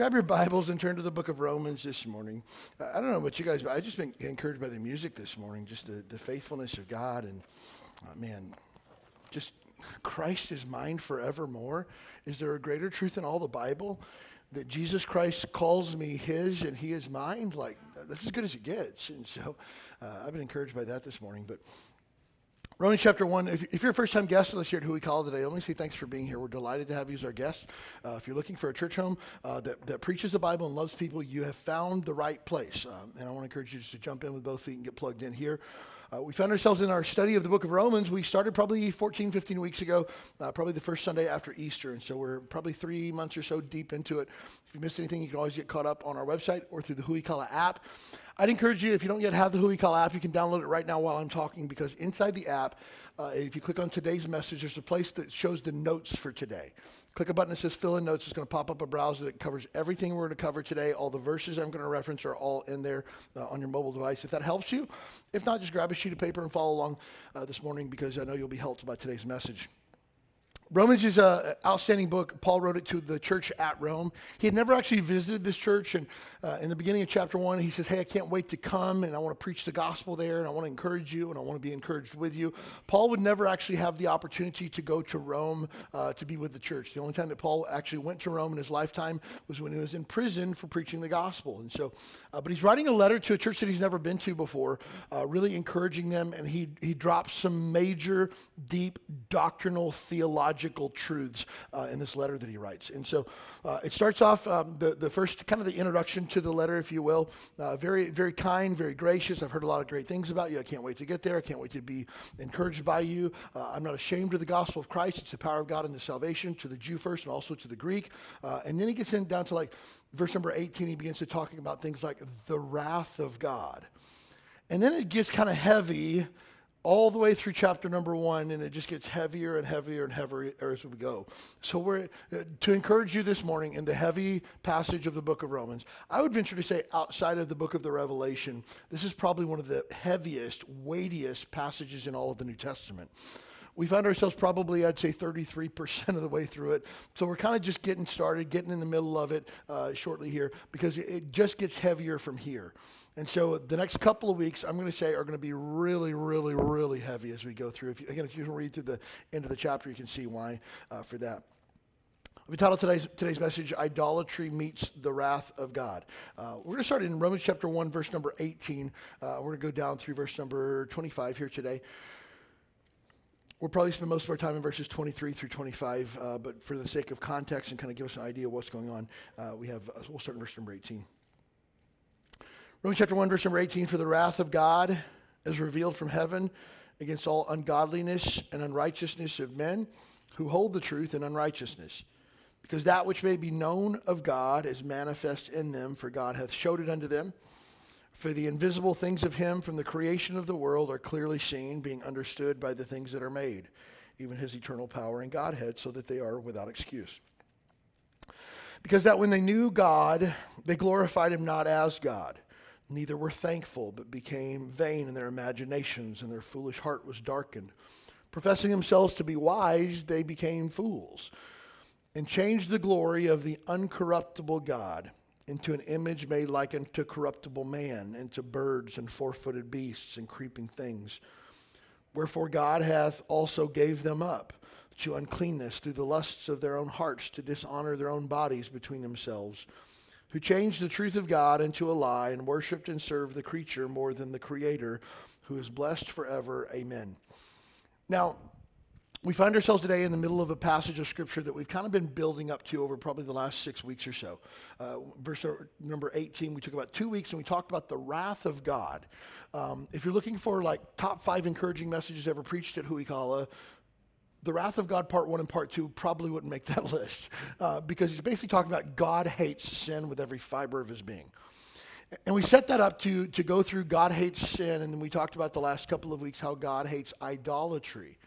Grab your Bibles and turn to the book of Romans this morning. I don't know about you guys, but I've just been encouraged by the music this morning, just the, the faithfulness of God. And uh, man, just Christ is mine forevermore. Is there a greater truth in all the Bible? That Jesus Christ calls me his and he is mine? Like, that's as good as it gets. And so uh, I've been encouraged by that this morning. But Romans chapter 1, if, if, you're a first time guest with us here at call today, let me say thanks for being here. We're delighted to have you as our guest. Uh, if you're looking for a church home uh, that, that preaches the Bible and loves people, you have found the right place. Um, and I want to encourage you just to jump in with both feet and get plugged in here. Uh, we found ourselves in our study of the book of Romans. We started probably 14, 15 weeks ago, uh, probably the first Sunday after Easter. And so we're probably three months or so deep into it. If you missed anything, you can always get caught up on our website or through the Huikala app. I'd encourage you, if you don't yet have the Who Call app, you can download it right now while I'm talking because inside the app, uh, if you click on today's message, there's a place that shows the notes for today. Click a button that says fill in notes. It's going to pop up a browser that covers everything we're going to cover today. All the verses I'm going to reference are all in there uh, on your mobile device. If that helps you, if not, just grab a sheet of paper and follow along uh, this morning because I know you'll be helped by today's message. Romans is an outstanding book. Paul wrote it to the church at Rome. He had never actually visited this church. And uh, in the beginning of chapter one, he says, Hey, I can't wait to come and I want to preach the gospel there and I want to encourage you and I want to be encouraged with you. Paul would never actually have the opportunity to go to Rome uh, to be with the church. The only time that Paul actually went to Rome in his lifetime was when he was in prison for preaching the gospel. And so, uh, but he's writing a letter to a church that he's never been to before, uh, really encouraging them. And he, he drops some major, deep doctrinal, theological theological truths uh, in this letter that he writes. And so uh, it starts off um, the, the first kind of the introduction to the letter, if you will. Uh, very, very kind, very gracious. I've heard a lot of great things about you. I can't wait to get there. I can't wait to be encouraged by you. Uh, I'm not ashamed of the gospel of Christ. It's the power of God into salvation to the Jew first and also to the Greek. Uh, and then he gets in down to like verse number 18. He begins to talking about things like the wrath of God. And then it gets kind of heavy all the way through chapter number one, and it just gets heavier and heavier and heavier as we go. So, we're uh, to encourage you this morning in the heavy passage of the book of Romans. I would venture to say, outside of the book of the Revelation, this is probably one of the heaviest, weightiest passages in all of the New Testament. We find ourselves probably, I'd say, 33% of the way through it. So we're kind of just getting started, getting in the middle of it uh, shortly here, because it just gets heavier from here. And so the next couple of weeks, I'm going to say, are going to be really, really, really heavy as we go through. If you, again, if you can read through the end of the chapter, you can see why uh, for that. We titled today's, today's message, Idolatry Meets the Wrath of God. Uh, we're going to start in Romans chapter 1, verse number 18. Uh, we're going to go down through verse number 25 here today. We'll probably spend most of our time in verses 23 through 25, uh, but for the sake of context and kind of give us an idea of what's going on, uh, we have, uh, we'll start in verse number 18. Romans chapter 1, verse number 18 For the wrath of God is revealed from heaven against all ungodliness and unrighteousness of men who hold the truth in unrighteousness. Because that which may be known of God is manifest in them, for God hath showed it unto them. For the invisible things of him from the creation of the world are clearly seen, being understood by the things that are made, even his eternal power and Godhead, so that they are without excuse. Because that when they knew God, they glorified him not as God Neither were thankful, but became vain in their imaginations, and their foolish heart was darkened. Professing themselves to be wise, they became fools, and changed the glory of the uncorruptible God into an image made like unto corruptible man, into birds and four footed beasts and creeping things. Wherefore God hath also gave them up to uncleanness through the lusts of their own hearts, to dishonor their own bodies between themselves who changed the truth of God into a lie and worshiped and served the creature more than the Creator, who is blessed forever. Amen. Now, we find ourselves today in the middle of a passage of Scripture that we've kind of been building up to over probably the last six weeks or so. Uh, verse number 18, we took about two weeks and we talked about the wrath of God. Um, if you're looking for like top five encouraging messages ever preached at Huikala, the wrath of God, part one and part two, probably wouldn't make that list uh, because he's basically talking about God hates sin with every fiber of his being. And we set that up to, to go through God hates sin, and then we talked about the last couple of weeks how God hates idolatry.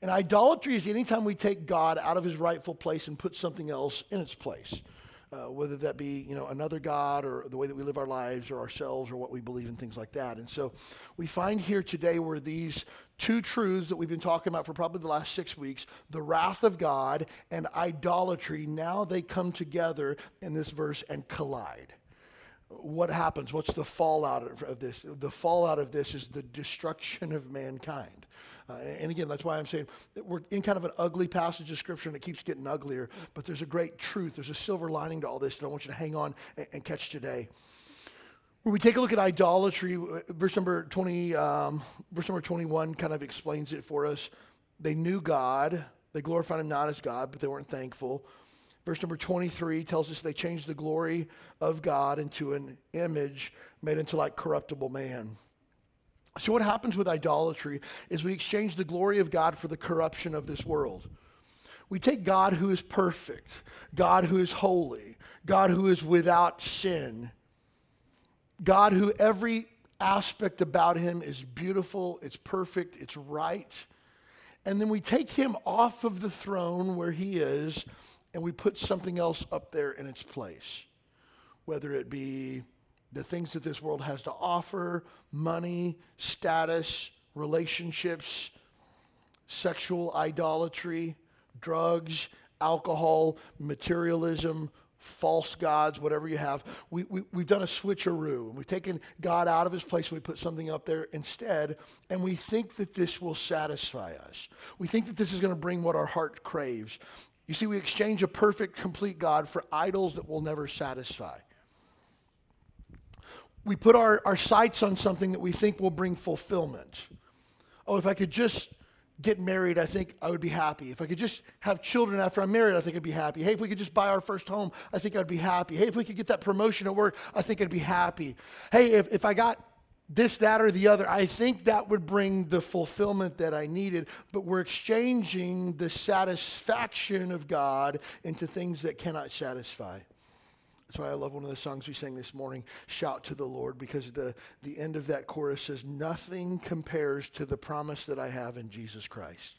And idolatry is anytime we take God out of his rightful place and put something else in its place. Uh, whether that be you know another god or the way that we live our lives or ourselves or what we believe in things like that. And so we find here today where these two truths that we've been talking about for probably the last six weeks the wrath of god and idolatry now they come together in this verse and collide. What happens? What's the fallout of this? The fallout of this is the destruction of mankind uh, and again, that's why I'm saying we're in kind of an ugly passage of Scripture and it keeps getting uglier, but there's a great truth. There's a silver lining to all this that I want you to hang on and, and catch today. When we take a look at idolatry, uh, verse number 20, um, verse number 21 kind of explains it for us. They knew God, they glorified him not as God, but they weren't thankful. Verse number 23 tells us they changed the glory of God into an image made into like corruptible man. So, what happens with idolatry is we exchange the glory of God for the corruption of this world. We take God who is perfect, God who is holy, God who is without sin, God who every aspect about him is beautiful, it's perfect, it's right. And then we take him off of the throne where he is and we put something else up there in its place, whether it be the things that this world has to offer money, status, relationships, sexual idolatry, drugs, alcohol, materialism, false gods, whatever you have. We, we, we've done a switcheroo. We've taken God out of his place and we put something up there instead, and we think that this will satisfy us. We think that this is going to bring what our heart craves. You see, we exchange a perfect, complete God for idols that will never satisfy we put our, our sights on something that we think will bring fulfillment. Oh, if I could just get married, I think I would be happy. If I could just have children after I'm married, I think I'd be happy. Hey, if we could just buy our first home, I think I'd be happy. Hey, if we could get that promotion at work, I think I'd be happy. Hey, if, if I got this, that, or the other, I think that would bring the fulfillment that I needed. But we're exchanging the satisfaction of God into things that cannot satisfy. That's why I love one of the songs we sang this morning, Shout to the Lord, because the, the end of that chorus says, Nothing compares to the promise that I have in Jesus Christ.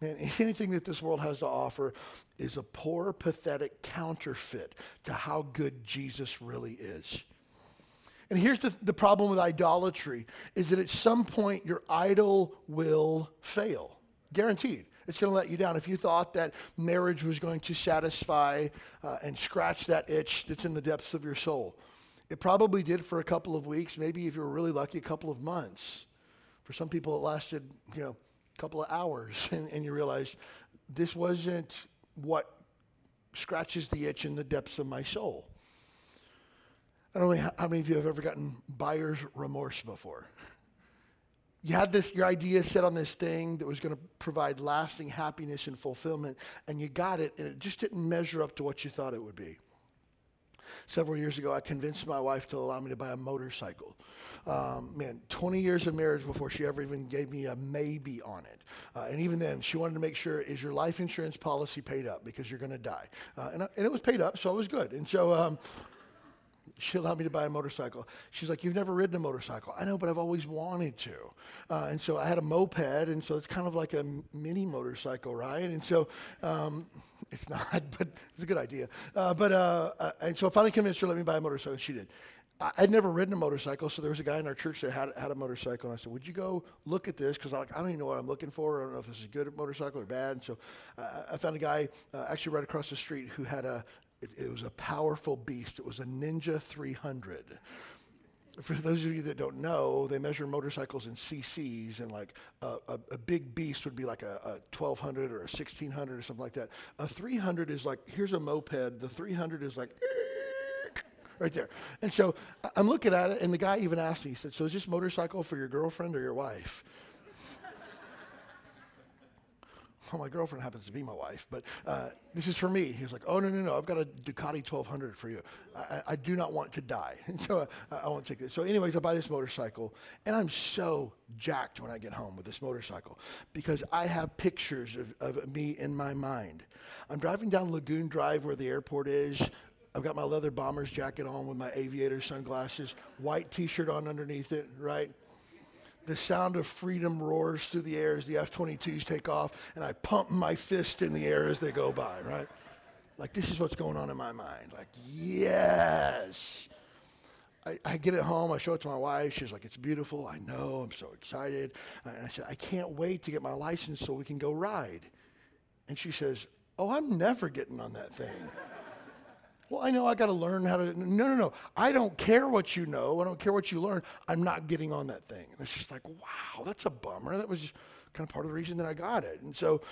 Man, anything that this world has to offer is a poor, pathetic counterfeit to how good Jesus really is. And here's the, the problem with idolatry is that at some point your idol will fail. Guaranteed it's going to let you down. If you thought that marriage was going to satisfy uh, and scratch that itch that's in the depths of your soul, it probably did for a couple of weeks, maybe if you were really lucky, a couple of months. For some people, it lasted, you know, a couple of hours, and, and you realized this wasn't what scratches the itch in the depths of my soul. I don't know how many of you have ever gotten buyer's remorse before you had this your idea set on this thing that was going to provide lasting happiness and fulfillment and you got it and it just didn't measure up to what you thought it would be. Several years ago i convinced my wife to allow me to buy a motorcycle. Um, man 20 years of marriage before she ever even gave me a maybe on it. Uh, and even then she wanted to make sure is your life insurance policy paid up? Because you're going to die. Uh, and, I, and, it was paid up so it was good. And so um, she allowed me to buy a motorcycle. She's like, You've never ridden a motorcycle. I know, but I've always wanted to. Uh, and so I had a moped, and so it's kind of like a mini motorcycle, right? And so um, it's not, but it's a good idea. Uh, but uh, uh, and so I finally convinced her to let me buy a motorcycle. She did. I, would never ridden a motorcycle, so there was a guy in our church that had, had a motorcycle, and I said, "Would you go look at this? Because like, I don't even know what I'm looking for. I don't know if this is a good motorcycle or bad." And so uh, I found a guy uh, actually right across the street who had a it, it was a powerful beast. It was a Ninja 300 for those of you that don't know, they measure motorcycles in cc's, and like a, a, a big beast would be like a, a, 1200 or a 1600 or something like that. A 300 is like, here's a moped, the 300 is like, right there. And so I'm looking at it, and the guy even asked me, he said, So is this motorcycle for your girlfriend or your wife? well, my girlfriend happens to be my wife, but uh, this is for me. He was like, oh, no, no, no, I've got a Ducati 1200 for you. I, I do not want to die. And so uh, I won't take this. So anyways, I buy this motorcycle, and I'm so jacked when I get home with this motorcycle because I have pictures of, of me in my mind. I'm driving down Lagoon Drive where the airport is. I've got my leather bomber's jacket on with my aviator sunglasses, white t-shirt on underneath it, right? The sound of freedom roars through the air as the F 22s take off, and I pump my fist in the air as they go by, right? Like, this is what's going on in my mind. Like, yes. I, I get it home, I show it to my wife. She's like, it's beautiful. I know, I'm so excited. And I said, I can't wait to get my license so we can go ride. And she says, Oh, I'm never getting on that thing. Well, I know I got to learn how to. No, no, no. I don't care what you know. I don't care what you learn. I'm not getting on that thing. And it's just like, wow, that's a bummer. That was kind of part of the reason that I got it. And so,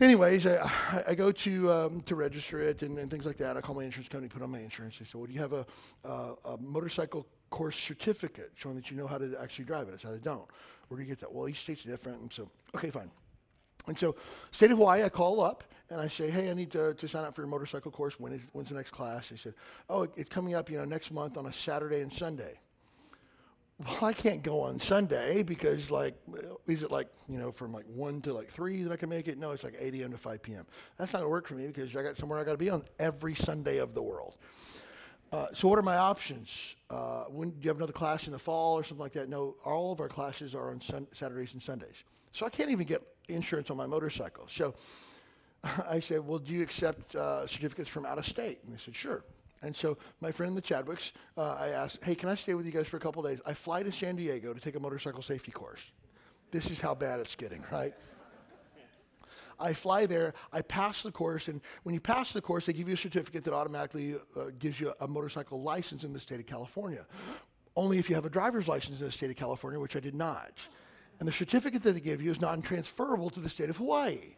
anyways, I, I go to um, to register it and, and, things like that. I call my insurance company, put on my insurance. They said, well, do you have a, uh, a motorcycle course certificate showing that you know how to actually drive it? I said, I don't. Where do you get that? Well, each state's different. And so, okay, fine. And so, state of Hawaii, I call up and I say, hey, I need to, to sign up for your motorcycle course. When is, when's the next class? They said, oh, it's coming up, you know, next month on a Saturday and Sunday. Well, I can't go on Sunday because, like, is it like, you know, from like 1 to like 3 that I can make it? No, it's like 8 a.m. to 5 p.m. That's not going to work for me because I got somewhere I got to be on every Sunday of the world. Uh, so what are my options? Uh, when, do you have another class in the fall or something like that? No, all of our classes are on sun- Saturdays and Sundays. So I can't even get insurance on my motorcycle. So I said, well, do you accept uh, certificates from out of state? And they said, sure. And so my friend, the Chadwicks, uh, I asked, hey, can I stay with you guys for a couple days? I fly to San Diego to take a motorcycle safety course. This is how bad it's getting, right? I fly there, I pass the course, and when you pass the course, they give you a certificate that automatically uh, gives you a motorcycle license in the state of California. Only if you have a driver's license in the state of California, which I did not. And the certificate that they give you is non transferable to the state of Hawaii.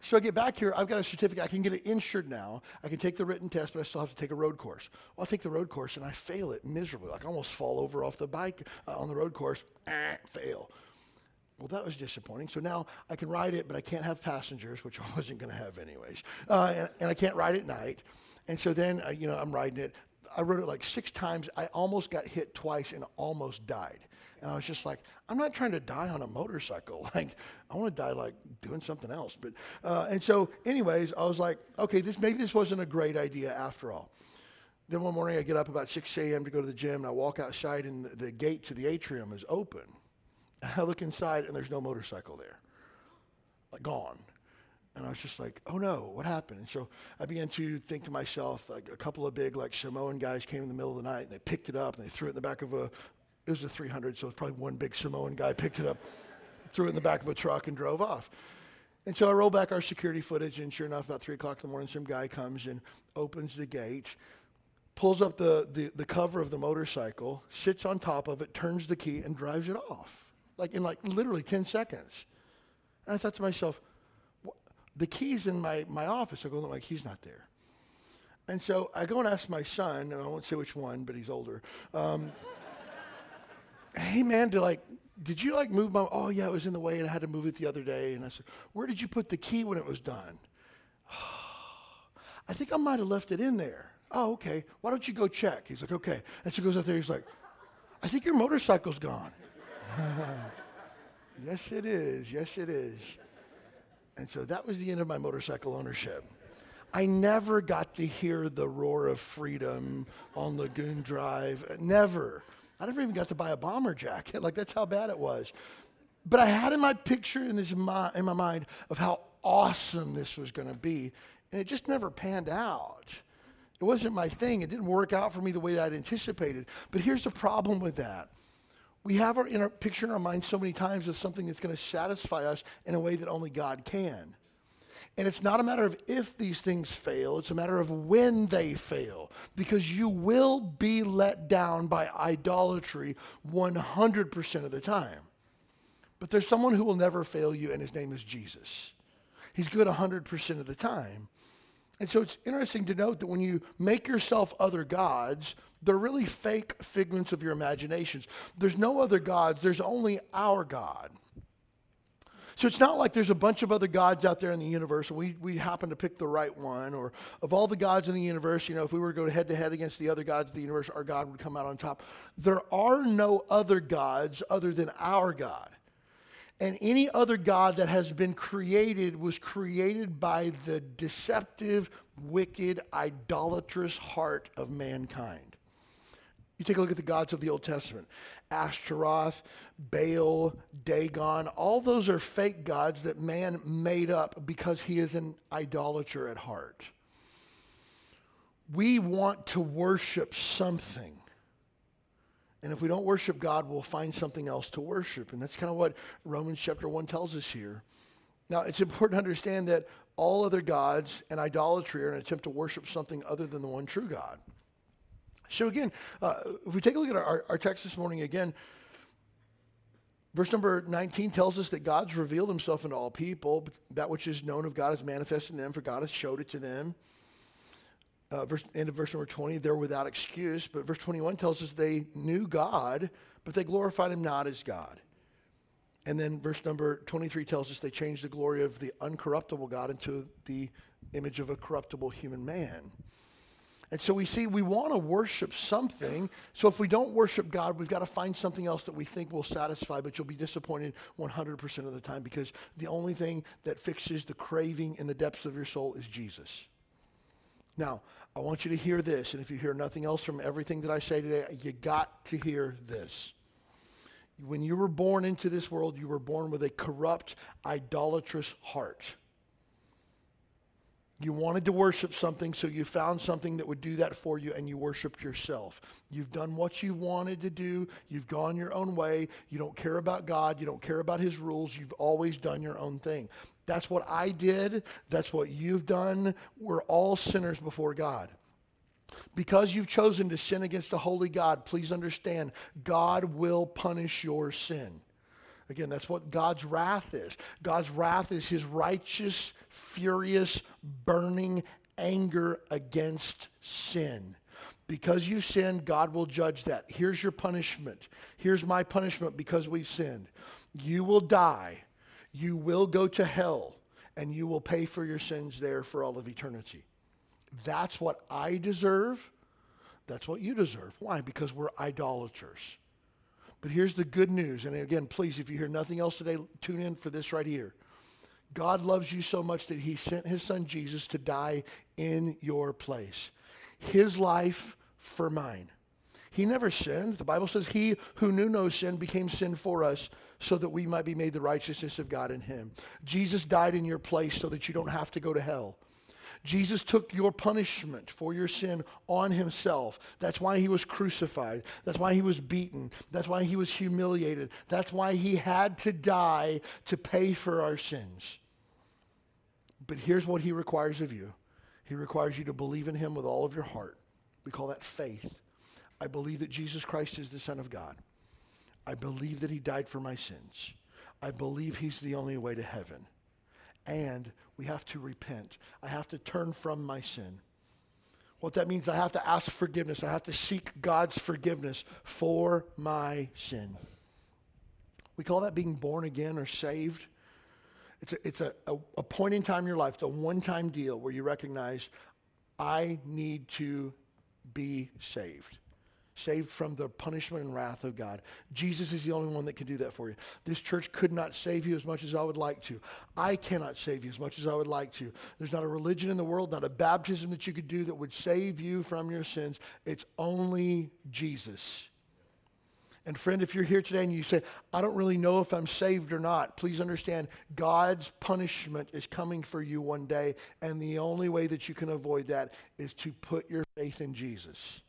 So I get back here, I've got a certificate. I can get it insured now. I can take the written test, but I still have to take a road course. Well, I'll take the road course and I fail it miserably. Like I almost fall over off the bike uh, on the road course, eh, fail. Well, that was disappointing. So now I can ride it, but I can't have passengers, which I wasn't going to have anyways. Uh, and, and, I can't ride at night. And so then, uh, you know, I'm riding it. I rode it like six times. I almost got hit twice and almost died. And I was just like, I'm not trying to die on a motorcycle. Like, I want to die like doing something else. But uh, and so, anyways, I was like, okay, this maybe this wasn't a great idea after all. Then one morning I get up about 6 a.m. to go to the gym, and I walk outside, and the, the gate to the atrium is open. I look inside, and there's no motorcycle there, like gone. And I was just like, oh no, what happened? And so I began to think to myself, like a couple of big like Samoan guys came in the middle of the night and they picked it up and they threw it in the back of a, it was a 300, so it's probably one big Samoan guy picked it up, threw it in the back of a truck, and drove off. And so I roll back our security footage, and sure enough, about 3 o'clock in the morning, some guy comes and opens the gate, pulls up the, the, the cover of the motorcycle, sits on top of it, turns the key, and drives it off. Like in like literally 10 seconds. And I thought to myself, the key's in my, my office. I go, like, he's not there. And so I go and ask my son, and I won't say which one, but he's older. Um, hey man, to like, did you like move my, oh yeah, it was in the way and I had to move it the other day. And I said, where did you put the key when it was done? I think I might have left it in there. Oh, okay. Why don't you go check? He's like, okay. And she goes out there. He's like, I think your motorcycle's gone. yes, it is. Yes, it is. And so that was the end of my motorcycle ownership. I never got to hear the roar of freedom on Lagoon Drive. Never. I never even got to buy a bomber jacket. Like that's how bad it was. But I had in my picture in this in my mind of how awesome this was going to be, and it just never panned out. It wasn't my thing. It didn't work out for me the way that I'd anticipated. But here's the problem with that. We have our inner picture in our mind so many times of something that's going to satisfy us in a way that only God can. And it's not a matter of if these things fail, it's a matter of when they fail. Because you will be let down by idolatry 100% of the time. But there's someone who will never fail you, and his name is Jesus. He's good 100% of the time. And so it's interesting to note that when you make yourself other gods, they're really fake figments of your imaginations. There's no other gods, there's only our God. So it's not like there's a bunch of other gods out there in the universe and we, we happen to pick the right one. Or of all the gods in the universe, you know, if we were to go head to head against the other gods of the universe, our God would come out on top. There are no other gods other than our God. And any other God that has been created was created by the deceptive, wicked, idolatrous heart of mankind. You take a look at the gods of the Old Testament Ashtaroth, Baal, Dagon, all those are fake gods that man made up because he is an idolater at heart. We want to worship something. And if we don't worship God, we'll find something else to worship. And that's kind of what Romans chapter 1 tells us here. Now, it's important to understand that all other gods and idolatry are an attempt to worship something other than the one true God. So, again, uh, if we take a look at our, our text this morning again, verse number 19 tells us that God's revealed himself unto all people. That which is known of God is manifested in them, for God has showed it to them uh, verse, end of verse number 20, they're without excuse. But verse 21 tells us they knew God, but they glorified him not as God. And then verse number 23 tells us they changed the glory of the uncorruptible God into the image of a corruptible human man. And so we see we want to worship something. So if we don't worship God, we've got to find something else that we think will satisfy, but you'll be disappointed 100% of the time because the only thing that fixes the craving in the depths of your soul is Jesus. Now, I want you to hear this, and if you hear nothing else from everything that I say today, you got to hear this. When you were born into this world, you were born with a corrupt, idolatrous heart. You wanted to worship something, so you found something that would do that for you, and you worshiped yourself. You've done what you wanted to do. You've gone your own way. You don't care about God. You don't care about His rules. You've always done your own thing. That's what I did. That's what you've done. We're all sinners before God. Because you've chosen to sin against a holy God, please understand, God will punish your sin. Again, that's what God's wrath is. God's wrath is his righteous, furious, burning anger against sin. Because you sinned, God will judge that. Here's your punishment. Here's my punishment because we've sinned. You will die. You will go to hell, and you will pay for your sins there for all of eternity. That's what I deserve. That's what you deserve. Why? Because we're idolaters. But here's the good news. And again, please, if you hear nothing else today, tune in for this right here. God loves you so much that he sent his son Jesus to die in your place. His life for mine. He never sinned. The Bible says he who knew no sin became sin for us so that we might be made the righteousness of God in him. Jesus died in your place so that you don't have to go to hell. Jesus took your punishment for your sin on himself. That's why he was crucified. That's why he was beaten. That's why he was humiliated. That's why he had to die to pay for our sins. But here's what he requires of you he requires you to believe in him with all of your heart. We call that faith. I believe that Jesus Christ is the Son of God. I believe that he died for my sins. I believe he's the only way to heaven. And we have to repent. I have to turn from my sin. What that means, I have to ask forgiveness. I have to seek God's forgiveness for my sin. We call that being born again or saved. It's a, it's a, a, a point in time in your life, it's a one time deal where you recognize I need to be saved saved from the punishment and wrath of God. Jesus is the only one that can do that for you. This church could not save you as much as I would like to. I cannot save you as much as I would like to. There's not a religion in the world, not a baptism that you could do that would save you from your sins. It's only Jesus. And friend, if you're here today and you say, I don't really know if I'm saved or not, please understand God's punishment is coming for you one day. And the only way that you can avoid that is to put your faith in Jesus.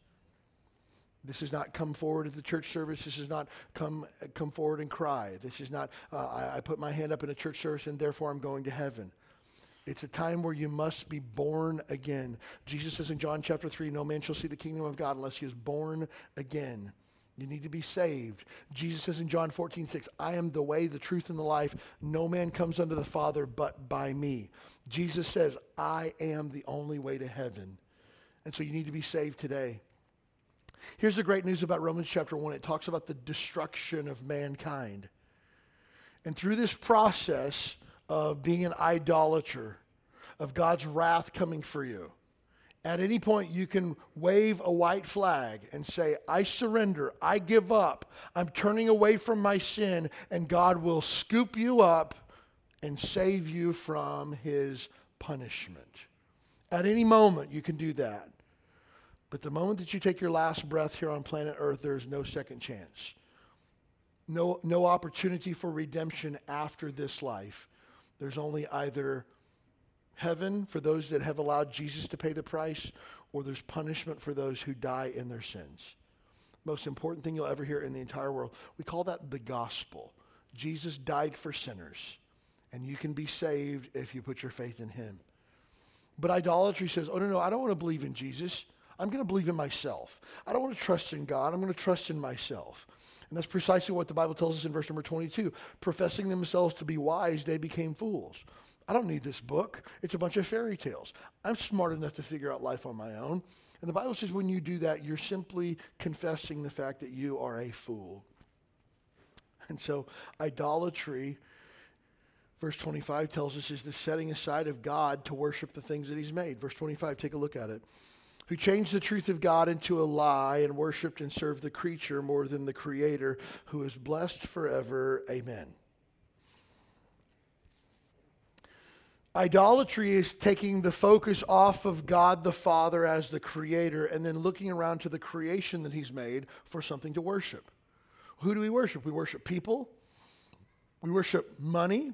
This is not come forward at the church service. This is not come, come forward and cry. This is not, uh, I, I put my hand up in a church service and therefore I'm going to heaven. It's a time where you must be born again. Jesus says in John chapter 3, no man shall see the kingdom of God unless he is born again. You need to be saved. Jesus says in John 14, 6, I am the way, the truth, and the life. No man comes unto the Father but by me. Jesus says, I am the only way to heaven. And so you need to be saved today. Here's the great news about Romans chapter 1 it talks about the destruction of mankind. And through this process of being an idolater, of God's wrath coming for you, at any point, you can wave a white flag and say, I surrender, I give up, I'm turning away from my sin, and God will scoop you up and save you from his punishment. At any moment, you can do that. But the moment that you take your last breath here on planet Earth, there is no second chance. No, no opportunity for redemption after this life. There's only either heaven for those that have allowed Jesus to pay the price, or there's punishment for those who die in their sins. Most important thing you'll ever hear in the entire world. We call that the gospel. Jesus died for sinners, and you can be saved if you put your faith in him. But idolatry says, oh, no, no, I don't want to believe in Jesus. I'm going to believe in myself. I don't want to trust in God. I'm going to trust in myself. And that's precisely what the Bible tells us in verse number 22. Professing themselves to be wise, they became fools. I don't need this book. It's a bunch of fairy tales. I'm smart enough to figure out life on my own. And the Bible says when you do that, you're simply confessing the fact that you are a fool. And so, idolatry, verse 25 tells us, is the setting aside of God to worship the things that He's made. Verse 25, take a look at it. Who changed the truth of God into a lie and worshiped and served the creature more than the Creator, who is blessed forever. Amen. Idolatry is taking the focus off of God the Father as the creator and then looking around to the creation that he's made for something to worship. Who do we worship? We worship people. We worship money.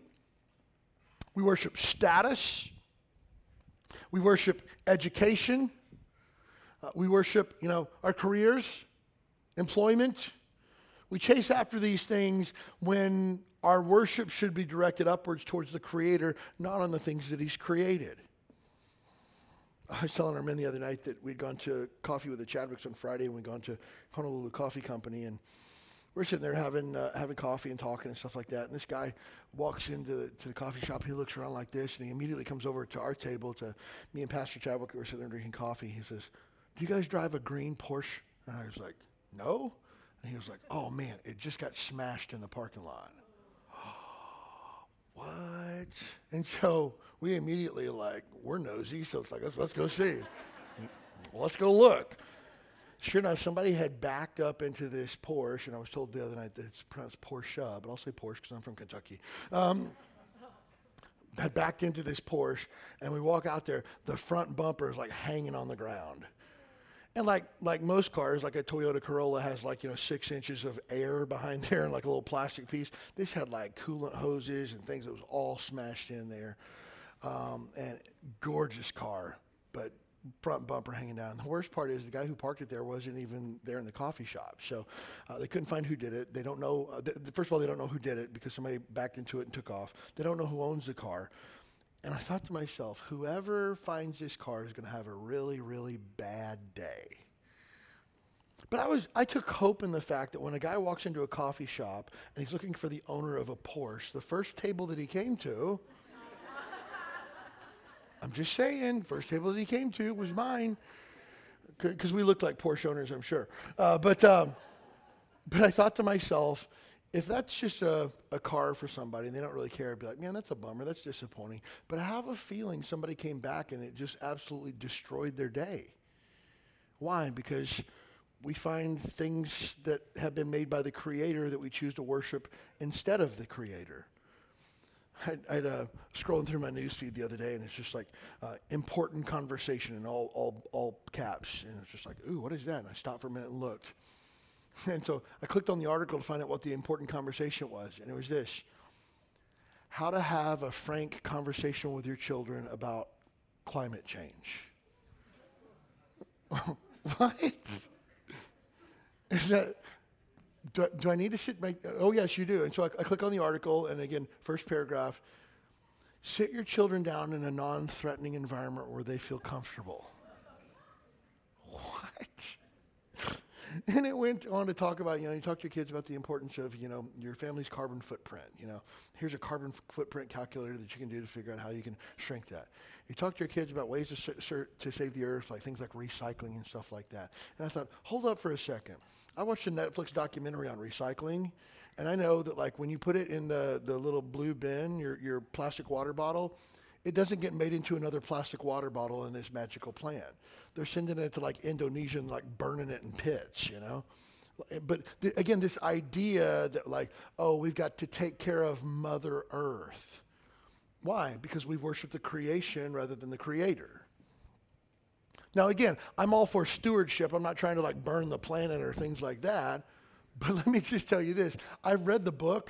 We worship status. We worship education. Uh, we worship, you know, our careers, employment. We chase after these things when our worship should be directed upwards towards the Creator, not on the things that He's created. I was telling our men the other night that we'd gone to coffee with the Chadwicks on Friday, and we'd gone to Honolulu Coffee Company, and we're sitting there having uh, having coffee and talking and stuff like that. And this guy walks into the, to the coffee shop. He looks around like this, and he immediately comes over to our table to me and Pastor Chadwick. We're sitting there drinking coffee. He says, "Do you guys drive a green Porsche?" And I was like, "No." And he was like, "Oh man, it just got smashed in the parking lot." what? And so we immediately like, we're nosy, so it's like, let's, let's go see. let's go look. Sure enough, somebody had backed up into this Porsche, and I was told the other night that it's pronounced Porsche, but I'll say Porsche because I'm from Kentucky. Um, had backed into this Porsche, and we walk out there. The front bumper is like hanging on the ground. And like like most cars, like a Toyota Corolla has like you know six inches of air behind there and like a little plastic piece. This had like coolant hoses and things that was all smashed in there, um, and gorgeous car, but front bumper hanging down. The worst part is the guy who parked it there wasn't even there in the coffee shop, so uh, they couldn't find who did it. They don't know. Uh, th- first of all, they don't know who did it because somebody backed into it and took off. They don't know who owns the car. And I thought to myself, whoever finds this car is going to have a really, really bad day. But I was I took hope in the fact that when a guy walks into a coffee shop and he's looking for the owner of a Porsche, the first table that he came to I'm just saying, first table that he came to was mine because we looked like Porsche owners, I'm sure. Uh, but um, but I thought to myself, if that's just a, a car for somebody and they don't really care, I'd be like, man, that's a bummer. That's disappointing. But I have a feeling somebody came back and it just absolutely destroyed their day. Why? Because we find things that have been made by the Creator that we choose to worship instead of the Creator. I, I had uh, scrolling through my news feed the other day, and it's just like uh, important conversation in all, all, all caps. And it's just like, ooh, what is that? And I stopped for a minute and looked. And so I clicked on the article to find out what the important conversation was, and it was this how to have a frank conversation with your children about climate change. what? Is that, do, do I need to sit? My, oh, yes, you do. And so I, I click on the article, and again, first paragraph sit your children down in a non threatening environment where they feel comfortable. What? and it went on to talk about, you know, you talk to your kids about the importance of, you know, your family's carbon footprint. You know, here's a carbon f- footprint calculator that you can do to figure out how you can shrink that. You talk to your kids about ways to, to save the earth, like things like recycling and stuff like that. And I thought, hold up for a second. I watched a Netflix documentary on recycling, And I know that like when you put it in the, the little blue bin, your, your plastic water bottle, it doesn't get made into another plastic water bottle in this magical plant. They're sending it to like Indonesia and like burning it in pits, you know? But th- again, this idea that like, oh, we've got to take care of Mother Earth. Why? Because we worship the creation rather than the creator. Now, again, I'm all for stewardship. I'm not trying to like burn the planet or things like that. But let me just tell you this I've read the book,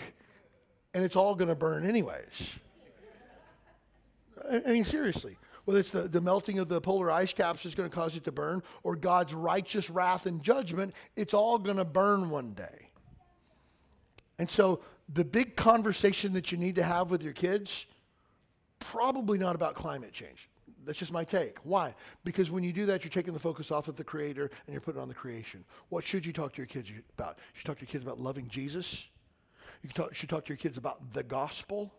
and it's all going to burn anyways. I mean, seriously. Whether it's the, the melting of the polar ice caps is going to cause it to burn, or God's righteous wrath and judgment, it's all going to burn one day. And so, the big conversation that you need to have with your kids, probably not about climate change. That's just my take. Why? Because when you do that, you're taking the focus off of the Creator and you're putting it on the creation. What should you talk to your kids about? You should talk to your kids about loving Jesus. You should talk to your kids about the gospel.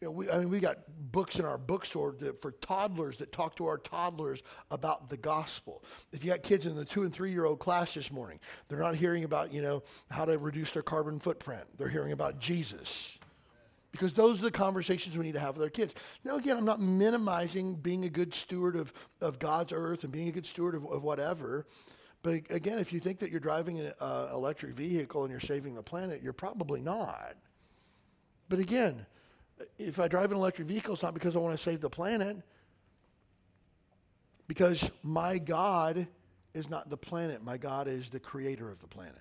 You know, we, I mean, we got books in our bookstore that, for toddlers that talk to our toddlers about the gospel. If you got kids in the two and three year old class this morning, they're not hearing about, you know, how to reduce their carbon footprint. They're hearing about Jesus because those are the conversations we need to have with our kids. Now, again, I'm not minimizing being a good steward of, of God's earth and being a good steward of, of whatever. But again, if you think that you're driving an uh, electric vehicle and you're saving the planet, you're probably not. But again, if I drive an electric vehicle, it's not because I want to save the planet, because my God is not the planet. My God is the creator of the planet.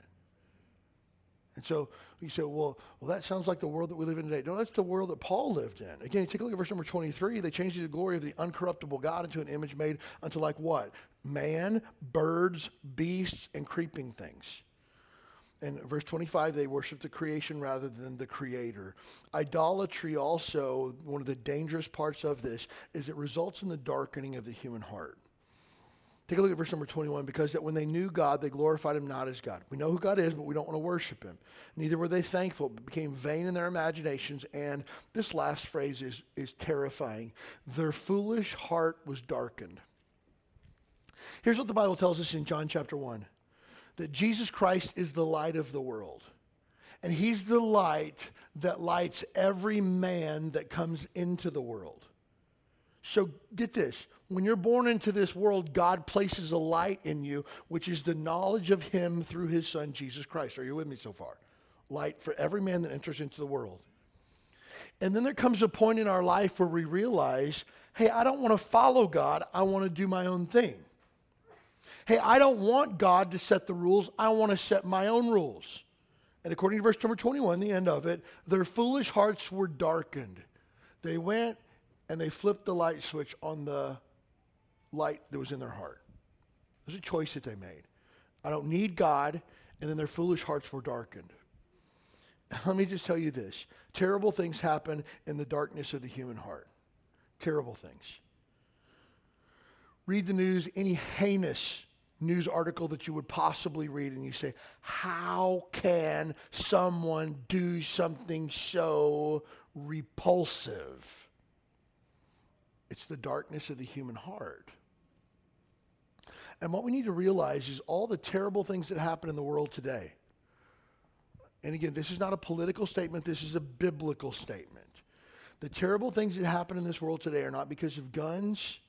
And so you say, well, well, that sounds like the world that we live in today. No, that's the world that Paul lived in. Again, you take a look at verse number 23. They changed the glory of the uncorruptible God into an image made unto like what? Man, birds, beasts, and creeping things. In verse 25, they worship the creation rather than the creator. Idolatry also, one of the dangerous parts of this, is it results in the darkening of the human heart. Take a look at verse number 21 because that when they knew God, they glorified him not as God. We know who God is, but we don't want to worship him. Neither were they thankful, but became vain in their imaginations. And this last phrase is, is terrifying. Their foolish heart was darkened. Here's what the Bible tells us in John chapter 1 that Jesus Christ is the light of the world. And he's the light that lights every man that comes into the world. So get this when you're born into this world, God places a light in you, which is the knowledge of Him through His Son, Jesus Christ. Are you with me so far? Light for every man that enters into the world. And then there comes a point in our life where we realize, hey, I don't want to follow God, I want to do my own thing. Hey, I don't want God to set the rules, I want to set my own rules. And according to verse number 21, the end of it, their foolish hearts were darkened. They went and they flipped the light switch on the light that was in their heart. It was a choice that they made. I don't need God, and then their foolish hearts were darkened. Let me just tell you this terrible things happen in the darkness of the human heart. Terrible things. Read the news, any heinous news article that you would possibly read, and you say, How can someone do something so repulsive? It's the darkness of the human heart. And what we need to realize is all the terrible things that happen in the world today. And again, this is not a political statement, this is a biblical statement. The terrible things that happen in this world today are not because of guns,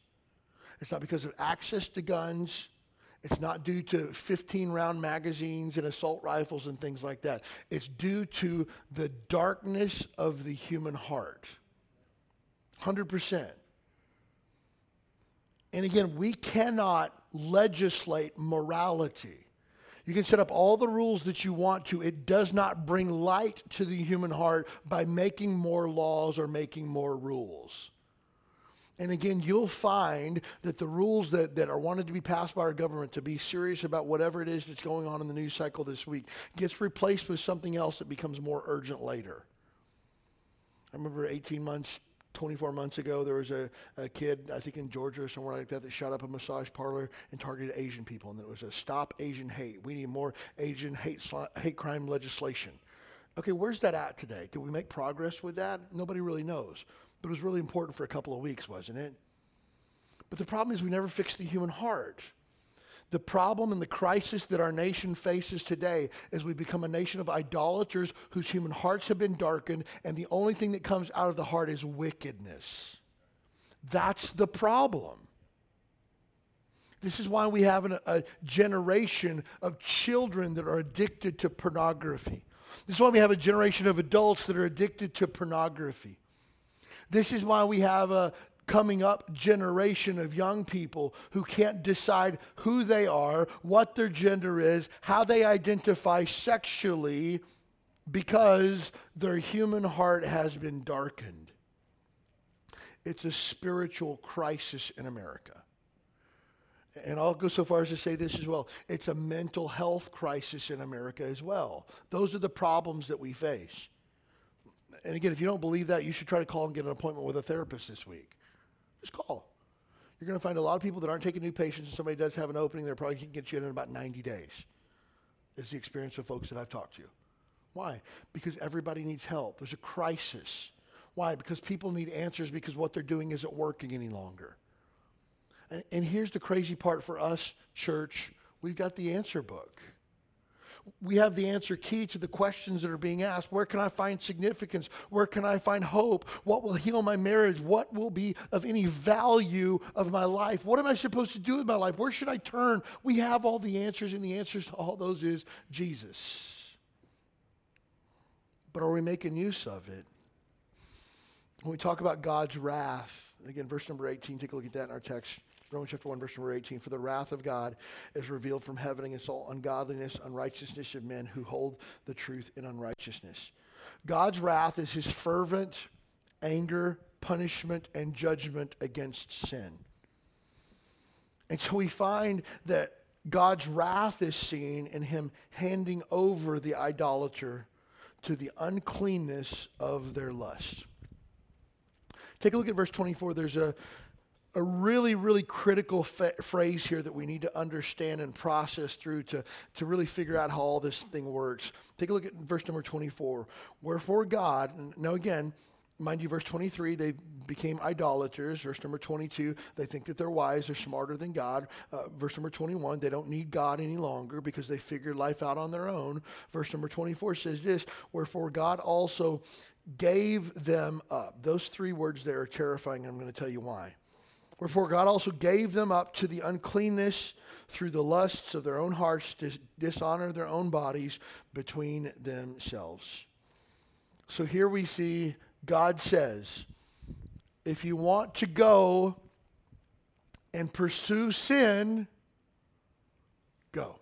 it's not because of access to guns. It's not due to 15 round magazines and assault rifles and things like that. It's due to the darkness of the human heart. 100%. And again, we cannot legislate morality. You can set up all the rules that you want to. It does not bring light to the human heart by making more laws or making more rules. And again, you'll find that the rules that, that are wanted to be passed by our government to be serious about whatever it is that's going on in the news cycle this week gets replaced with something else that becomes more urgent later. I remember 18 months 24 months ago, there was a, a kid, I think in Georgia or somewhere like that, that shot up a massage parlor and targeted Asian people. And it was a stop Asian hate. We need more Asian hate, hate crime legislation. Okay, where's that at today? Did we make progress with that? Nobody really knows. But it was really important for a couple of weeks, wasn't it? But the problem is we never fixed the human heart. The problem and the crisis that our nation faces today is we become a nation of idolaters whose human hearts have been darkened, and the only thing that comes out of the heart is wickedness. That's the problem. This is why we have an, a generation of children that are addicted to pornography. This is why we have a generation of adults that are addicted to pornography. This is why we have a coming up generation of young people who can't decide who they are, what their gender is, how they identify sexually because their human heart has been darkened. It's a spiritual crisis in America. And I'll go so far as to say this as well. It's a mental health crisis in America as well. Those are the problems that we face. And again, if you don't believe that, you should try to call and get an appointment with a therapist this week. Just call. You're going to find a lot of people that aren't taking new patients. If somebody does have an opening, they're probably can get you in in about 90 days. Is the experience of folks that I've talked to. Why? Because everybody needs help. There's a crisis. Why? Because people need answers because what they're doing isn't working any longer. And, and here's the crazy part for us, church. We've got the answer book we have the answer key to the questions that are being asked. Where can I find significance? Where can I find hope? What will heal my marriage? What will be of any value of my life? What am I supposed to do with my life? Where should I turn? We have all the answers, and the answers to all those is Jesus. But are we making use of it? When we talk about God's wrath, again, verse number 18, take a look at that in our text. Romans chapter 1, verse number 18. For the wrath of God is revealed from heaven against all ungodliness, unrighteousness of men who hold the truth in unrighteousness. God's wrath is his fervent anger, punishment, and judgment against sin. And so we find that God's wrath is seen in him handing over the idolater to the uncleanness of their lust. Take a look at verse 24. There's a a really, really critical fa- phrase here that we need to understand and process through to, to really figure out how all this thing works. Take a look at verse number 24. Wherefore God, now again, mind you, verse 23, they became idolaters. Verse number 22, they think that they're wise, they're smarter than God. Uh, verse number 21, they don't need God any longer because they figured life out on their own. Verse number 24 says this Wherefore God also gave them up. Those three words there are terrifying, and I'm going to tell you why. Wherefore God also gave them up to the uncleanness through the lusts of their own hearts to dishonor their own bodies between themselves. So here we see God says, if you want to go and pursue sin, go.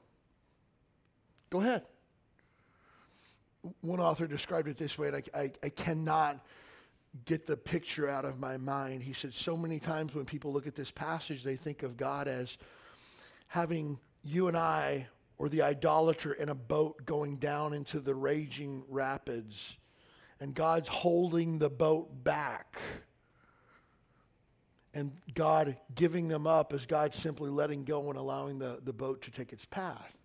Go ahead. One author described it this way, and I, I, I cannot get the picture out of my mind. He said, so many times when people look at this passage, they think of God as having you and I or the idolater in a boat going down into the raging rapids, and God's holding the boat back. And God giving them up as God simply letting go and allowing the, the boat to take its path.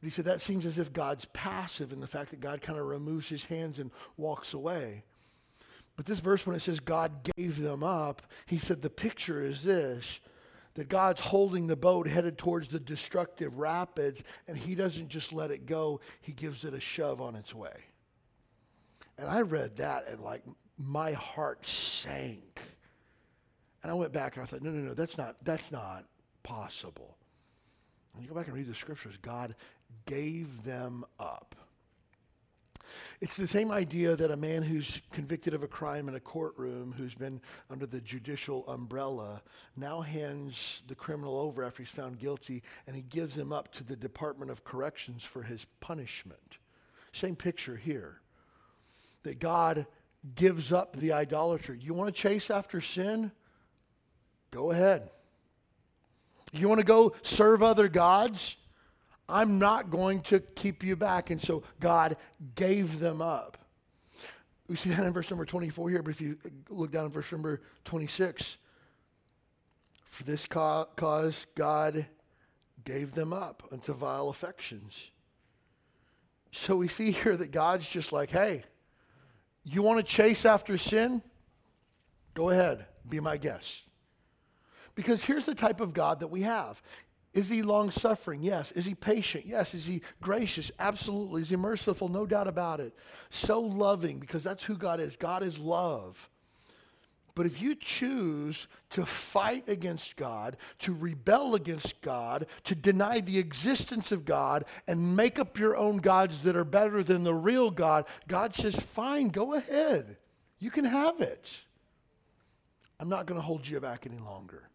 But he said that seems as if God's passive in the fact that God kind of removes his hands and walks away. But this verse, when it says God gave them up, he said the picture is this that God's holding the boat headed towards the destructive rapids, and he doesn't just let it go, he gives it a shove on its way. And I read that, and like my heart sank. And I went back and I thought, no, no, no, that's not, that's not possible. When you go back and read the scriptures, God gave them up. It's the same idea that a man who's convicted of a crime in a courtroom, who's been under the judicial umbrella, now hands the criminal over after he's found guilty and he gives him up to the Department of Corrections for his punishment. Same picture here. That God gives up the idolater. You want to chase after sin? Go ahead. You want to go serve other gods? I'm not going to keep you back. And so God gave them up. We see that in verse number 24 here, but if you look down in verse number 26, for this cause God gave them up unto vile affections. So we see here that God's just like, hey, you want to chase after sin? Go ahead, be my guest. Because here's the type of God that we have Is he long suffering? Yes. Is he patient? Yes. Is he gracious? Absolutely. Is he merciful? No doubt about it. So loving because that's who God is. God is love. But if you choose to fight against God, to rebel against God, to deny the existence of God, and make up your own gods that are better than the real God, God says, fine, go ahead. You can have it. I'm not going to hold you back any longer.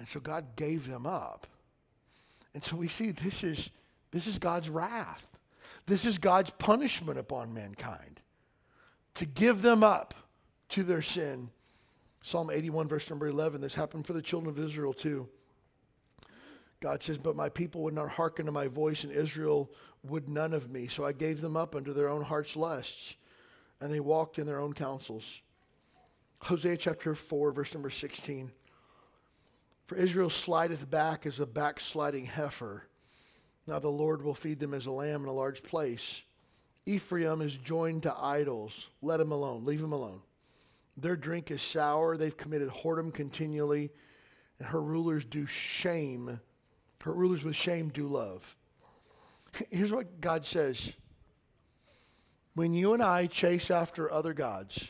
And so God gave them up. And so we see this is, this is God's wrath. This is God's punishment upon mankind to give them up to their sin Psalm 81, verse number 11. This happened for the children of Israel too. God says, But my people would not hearken to my voice, and Israel would none of me. So I gave them up unto their own heart's lusts, and they walked in their own counsels. Hosea chapter 4, verse number 16. For Israel slideth back as a backsliding heifer. Now the Lord will feed them as a lamb in a large place. Ephraim is joined to idols. Let him alone. Leave him alone. Their drink is sour. They've committed whoredom continually. And her rulers do shame. Her rulers with shame do love. Here's what God says When you and I chase after other gods,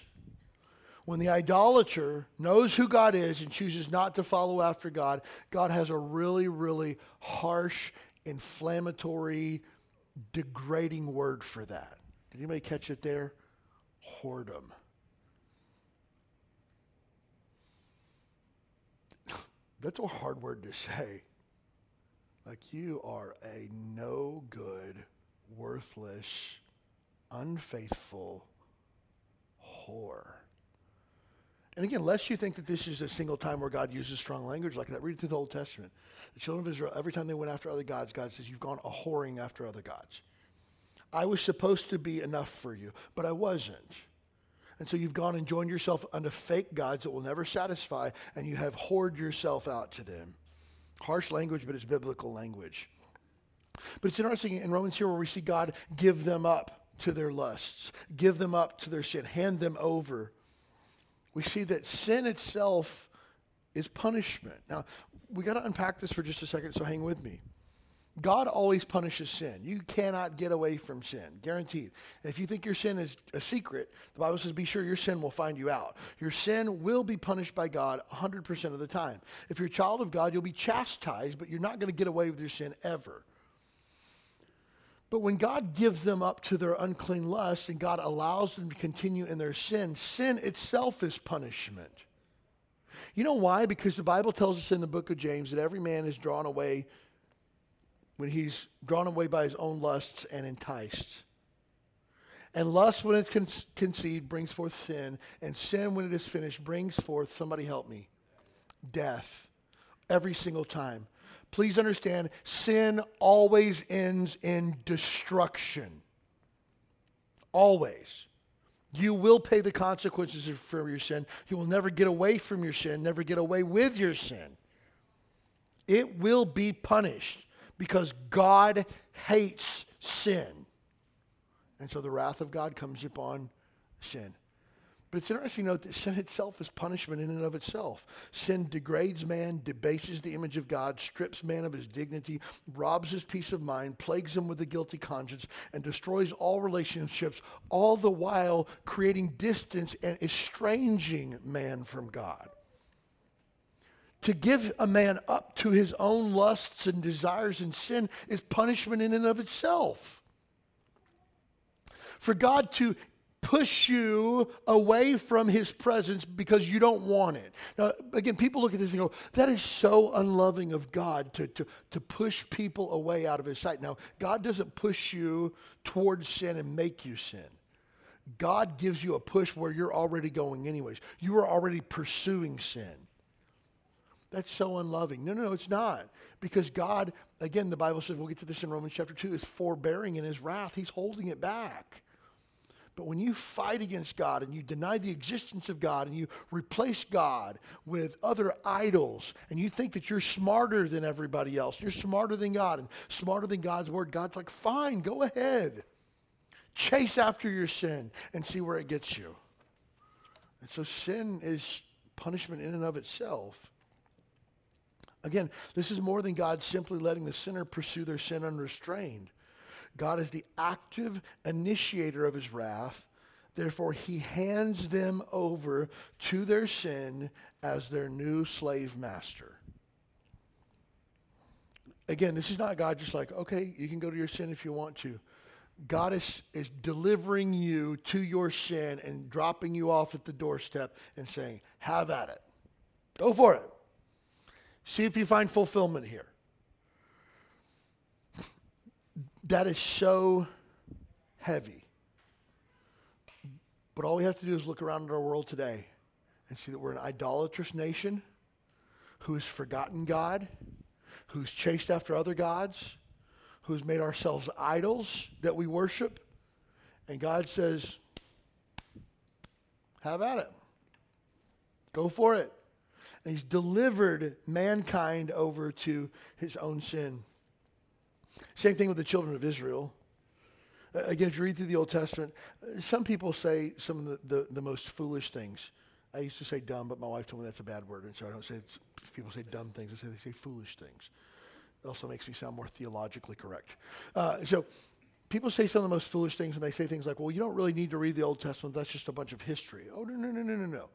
when the idolater knows who God is and chooses not to follow after God, God has a really, really harsh, inflammatory, degrading word for that. Did anybody catch it there? Whoredom. That's a hard word to say. Like you are a no good, worthless, unfaithful whore. And again, lest you think that this is a single time where God uses strong language like that, read it through the Old Testament. The children of Israel, every time they went after other gods, God says, You've gone a whoring after other gods. I was supposed to be enough for you, but I wasn't. And so you've gone and joined yourself unto fake gods that will never satisfy, and you have whored yourself out to them. Harsh language, but it's biblical language. But it's interesting in Romans here where we see God give them up to their lusts, give them up to their sin, hand them over. We see that sin itself is punishment. Now, we got to unpack this for just a second, so hang with me. God always punishes sin. You cannot get away from sin, guaranteed. If you think your sin is a secret, the Bible says be sure your sin will find you out. Your sin will be punished by God 100% of the time. If you're a child of God, you'll be chastised, but you're not going to get away with your sin ever. But when God gives them up to their unclean lust and God allows them to continue in their sin, sin itself is punishment. You know why? Because the Bible tells us in the book of James that every man is drawn away when he's drawn away by his own lusts and enticed. And lust, when it's con- conceived, brings forth sin. And sin, when it is finished, brings forth, somebody help me, death. Every single time. Please understand, sin always ends in destruction. Always. You will pay the consequences for your sin. You will never get away from your sin, never get away with your sin. It will be punished because God hates sin. And so the wrath of God comes upon sin. But it's interesting to note that sin itself is punishment in and of itself. Sin degrades man, debases the image of God, strips man of his dignity, robs his peace of mind, plagues him with a guilty conscience, and destroys all relationships, all the while creating distance and estranging man from God. To give a man up to his own lusts and desires and sin is punishment in and of itself. For God to push you away from his presence because you don't want it. Now, again, people look at this and go, that is so unloving of God to, to, to push people away out of his sight. Now, God doesn't push you towards sin and make you sin. God gives you a push where you're already going anyways. You are already pursuing sin. That's so unloving. No, no, no, it's not. Because God, again, the Bible says, we'll get to this in Romans chapter 2, is forbearing in his wrath. He's holding it back. But when you fight against God and you deny the existence of God and you replace God with other idols and you think that you're smarter than everybody else, you're smarter than God and smarter than God's word, God's like, fine, go ahead. Chase after your sin and see where it gets you. And so sin is punishment in and of itself. Again, this is more than God simply letting the sinner pursue their sin unrestrained. God is the active initiator of his wrath. Therefore, he hands them over to their sin as their new slave master. Again, this is not God just like, okay, you can go to your sin if you want to. God is, is delivering you to your sin and dropping you off at the doorstep and saying, have at it. Go for it. See if you find fulfillment here. That is so heavy. But all we have to do is look around at our world today and see that we're an idolatrous nation who has forgotten God, who's chased after other gods, who's made ourselves idols that we worship. And God says, have at it. Go for it. And he's delivered mankind over to his own sin. Same thing with the children of Israel. Again, if you read through the Old Testament, some people say some of the, the, the, most foolish things. I used to say dumb, but my wife told me that's a bad word, and so I don't say people say dumb things. I say they say foolish things. It also makes me sound more theologically correct. Uh, so people say some of the most foolish things when they say things like, well, you don't really need to read the Old Testament. That's just a bunch of history. Oh, no, no, no, no, no, no.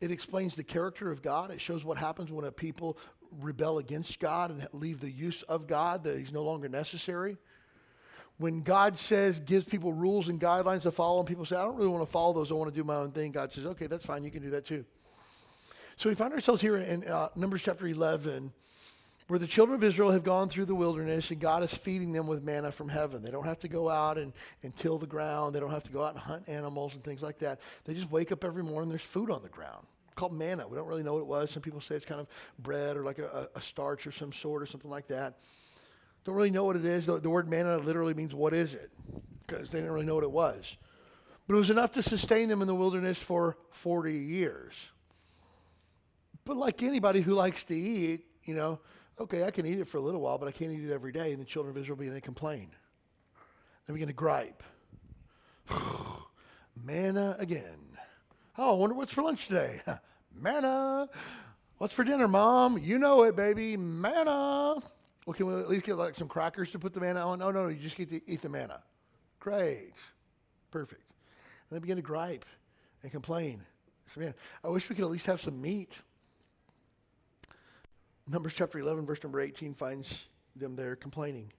It explains the character of God. It shows what happens when a people rebel against God and leave the use of God, that He's no longer necessary. When God says, gives people rules and guidelines to follow, and people say, I don't really want to follow those, I want to do my own thing, God says, okay, that's fine, you can do that too. So we find ourselves here in uh, Numbers chapter 11 where the children of Israel have gone through the wilderness and God is feeding them with manna from heaven. They don't have to go out and, and till the ground. They don't have to go out and hunt animals and things like that. They just wake up every morning, there's food on the ground called manna. We don't really know what it was. Some people say it's kind of bread or like a, a starch or some sort or something like that. Don't really know what it is. The, the word manna literally means what is it? Because they didn't really know what it was. But it was enough to sustain them in the wilderness for 40 years. But like anybody who likes to eat, you know, okay, I can eat it for a little while, but I can't eat it every day. And the children of Israel begin to complain. They begin to gripe. Manna again. Oh, I wonder what's for lunch today. Manna. What's for dinner, Mom? You know it, baby. Manna. Well, can we at least get like some crackers to put the manna on? No, no, no. You just get to eat the manna. Great. Perfect. And they begin to gripe and complain. So, man, I wish we could at least have some meat. Numbers chapter 11, verse number 18 finds them there complaining.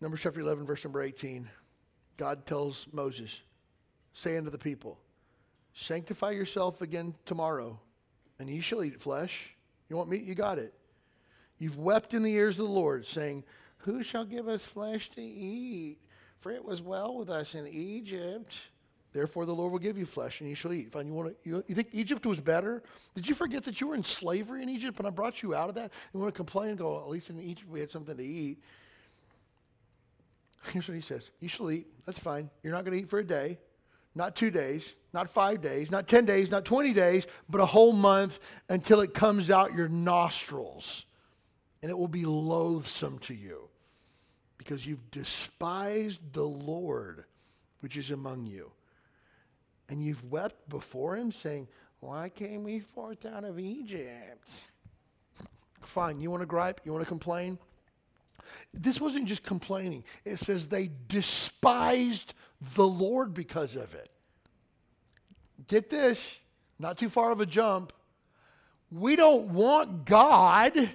Numbers chapter 11, verse number 18. God tells Moses, Say unto the people, Sanctify yourself again tomorrow, and ye shall eat flesh. You want meat? You got it. You've wept in the ears of the Lord, saying, Who shall give us flesh to eat? For it was well with us in Egypt. Therefore, the Lord will give you flesh, and you shall eat. Fine, you, want to, you, you think Egypt was better? Did you forget that you were in slavery in Egypt, and I brought you out of that? You want to complain and go, at least in Egypt we had something to eat. Here's what he says You shall eat. That's fine. You're not going to eat for a day, not two days, not five days, not 10 days, not 20 days, but a whole month until it comes out your nostrils. And it will be loathsome to you because you've despised the Lord which is among you and you've wept before him, saying, Why came we forth out of Egypt? Fine, you want to gripe? You want to complain? This wasn't just complaining. It says they despised the Lord because of it. Get this, not too far of a jump. We don't want God.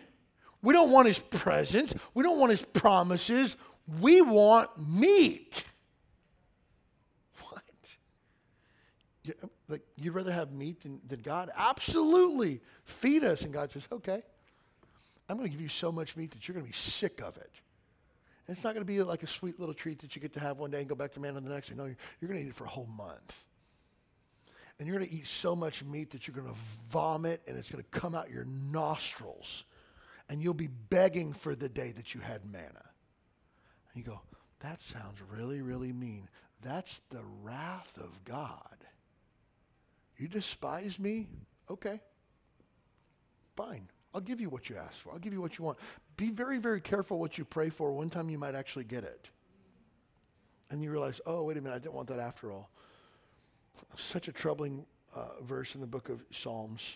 We don't want his presence. We don't want his promises. We want meat. What? Like you'd rather have meat than, than God? Absolutely. Feed us. And God says, okay, I'm going to give you so much meat that you're going to be sick of it. And it's not going to be like a sweet little treat that you get to have one day and go back to manna the next day. No, you're, you're going to eat it for a whole month. And you're going to eat so much meat that you're going to vomit and it's going to come out your nostrils. And you'll be begging for the day that you had manna. And you go, that sounds really, really mean. That's the wrath of God. You despise me? Okay. Fine. I'll give you what you ask for. I'll give you what you want. Be very, very careful what you pray for. One time you might actually get it. And you realize, oh, wait a minute, I didn't want that after all. Such a troubling uh, verse in the book of Psalms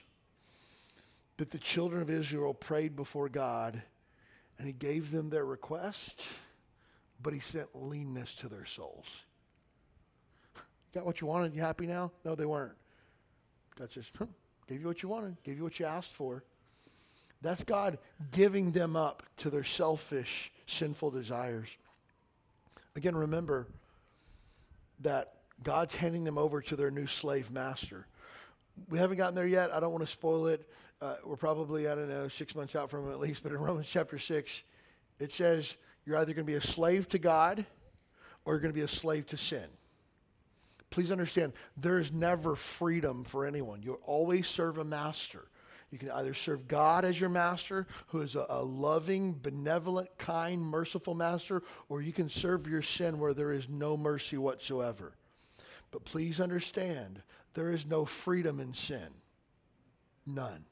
that the children of Israel prayed before God and he gave them their request, but he sent leanness to their souls. Got what you wanted? You happy now? No, they weren't. God says, huh, gave you what you wanted, gave you what you asked for. That's God giving them up to their selfish, sinful desires. Again, remember that God's handing them over to their new slave master. We haven't gotten there yet. I don't want to spoil it. Uh, we're probably, I don't know, six months out from it at least. But in Romans chapter 6, it says you're either going to be a slave to God or you're going to be a slave to sin. Please understand, there is never freedom for anyone. You'll always serve a master. You can either serve God as your master, who is a, a, loving, benevolent, kind, merciful master, or you can serve your sin where there is no mercy whatsoever. But please understand, there is no freedom in sin. None.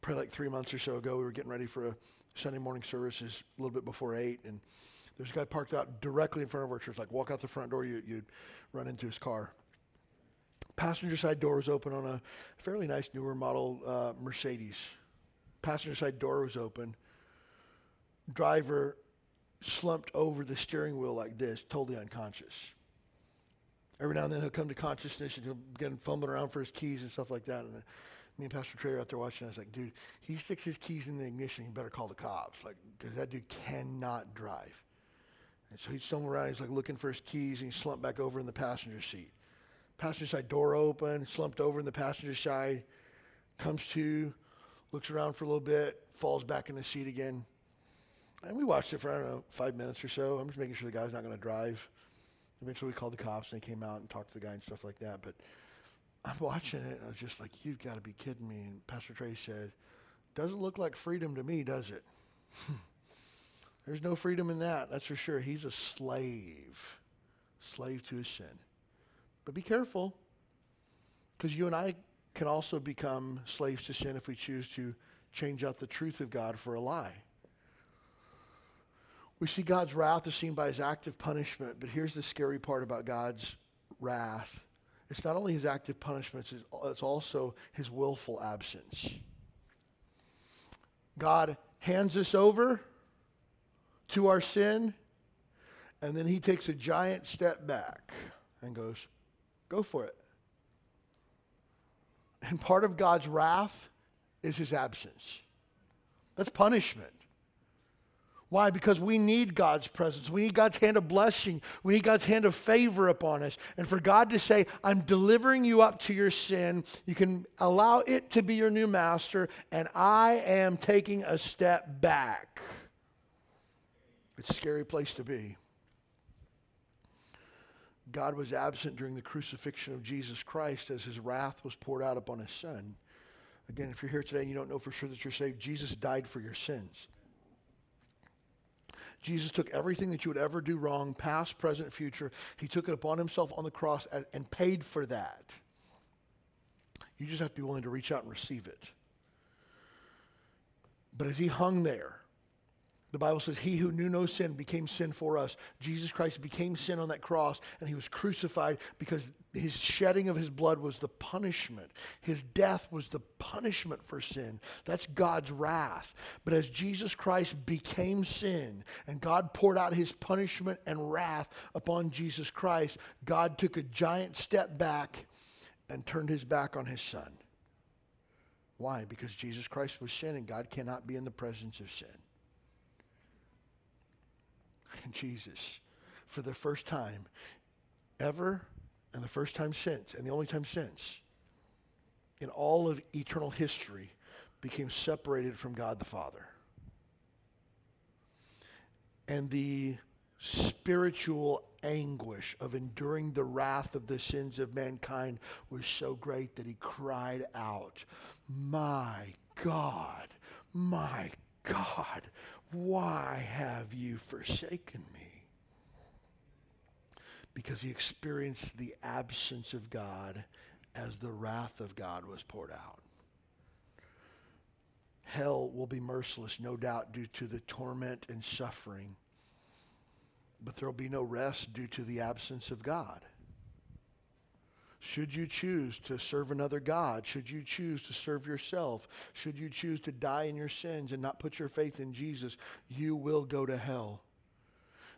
Probably like three months or so ago, we were getting ready for a Sunday morning services a little bit before 8, and there's a guy parked out directly in front of our church. Like, walk out the front door, you, you'd run into his car. Passenger side door was open on a fairly nice newer model uh, Mercedes. Passenger side door was open. Driver slumped over the steering wheel like this, totally unconscious. Every now and then he'll come to consciousness and he'll begin fumbling around for his keys and stuff like that. And me and Pastor Trey are out there watching. I was like, dude, he sticks his keys in the ignition. You better call the cops, like, because that dude cannot drive. And so he's somewhere around. He's like looking for his keys, and he slumped back over in the passenger seat. Passenger side door open, slumped over in the passenger side, comes to, looks around for a little bit, falls back in the seat again. And we watched it for, I don't know, five minutes or so. I'm just making sure the guy's not going to drive. Eventually, we called the cops, and they came out and talked to the guy and stuff like that. But I'm watching it, and I was just like, you've got to be kidding me. And Pastor Trey said, doesn't look like freedom to me, does it? There's no freedom in that, that's for sure. He's a slave, slave to his sin. But be careful, because you and I can also become slaves to sin if we choose to change out the truth of God for a lie. We see God's wrath is seen by his active punishment, but here's the scary part about God's wrath. It's not only his active punishments, it's also his willful absence. God hands us over to our sin, and then he takes a giant step back and goes, Go for it. And part of God's wrath is his absence. That's punishment. Why? Because we need God's presence. We need God's hand of blessing. We need God's hand of favor upon us. And for God to say, I'm delivering you up to your sin, you can allow it to be your new master, and I am taking a step back. It's a scary place to be. God was absent during the crucifixion of Jesus Christ as his wrath was poured out upon his son. Again, if you're here today and you don't know for sure that you're saved, Jesus died for your sins. Jesus took everything that you would ever do wrong, past, present, future. He took it upon himself on the cross and paid for that. You just have to be willing to reach out and receive it. But as he hung there, the Bible says, He who knew no sin became sin for us. Jesus Christ became sin on that cross, and he was crucified because his shedding of his blood was the punishment. His death was the punishment for sin. That's God's wrath. But as Jesus Christ became sin, and God poured out his punishment and wrath upon Jesus Christ, God took a giant step back and turned his back on his son. Why? Because Jesus Christ was sin, and God cannot be in the presence of sin. Jesus for the first time ever and the first time since and the only time since in all of eternal history became separated from God the Father. And the spiritual anguish of enduring the wrath of the sins of mankind was so great that he cried out, My God, my God, why have you forsaken me? Because he experienced the absence of God as the wrath of God was poured out. Hell will be merciless, no doubt, due to the torment and suffering. But there will be no rest due to the absence of God. Should you choose to serve another God? Should you choose to serve yourself? Should you choose to die in your sins and not put your faith in Jesus? You will go to hell.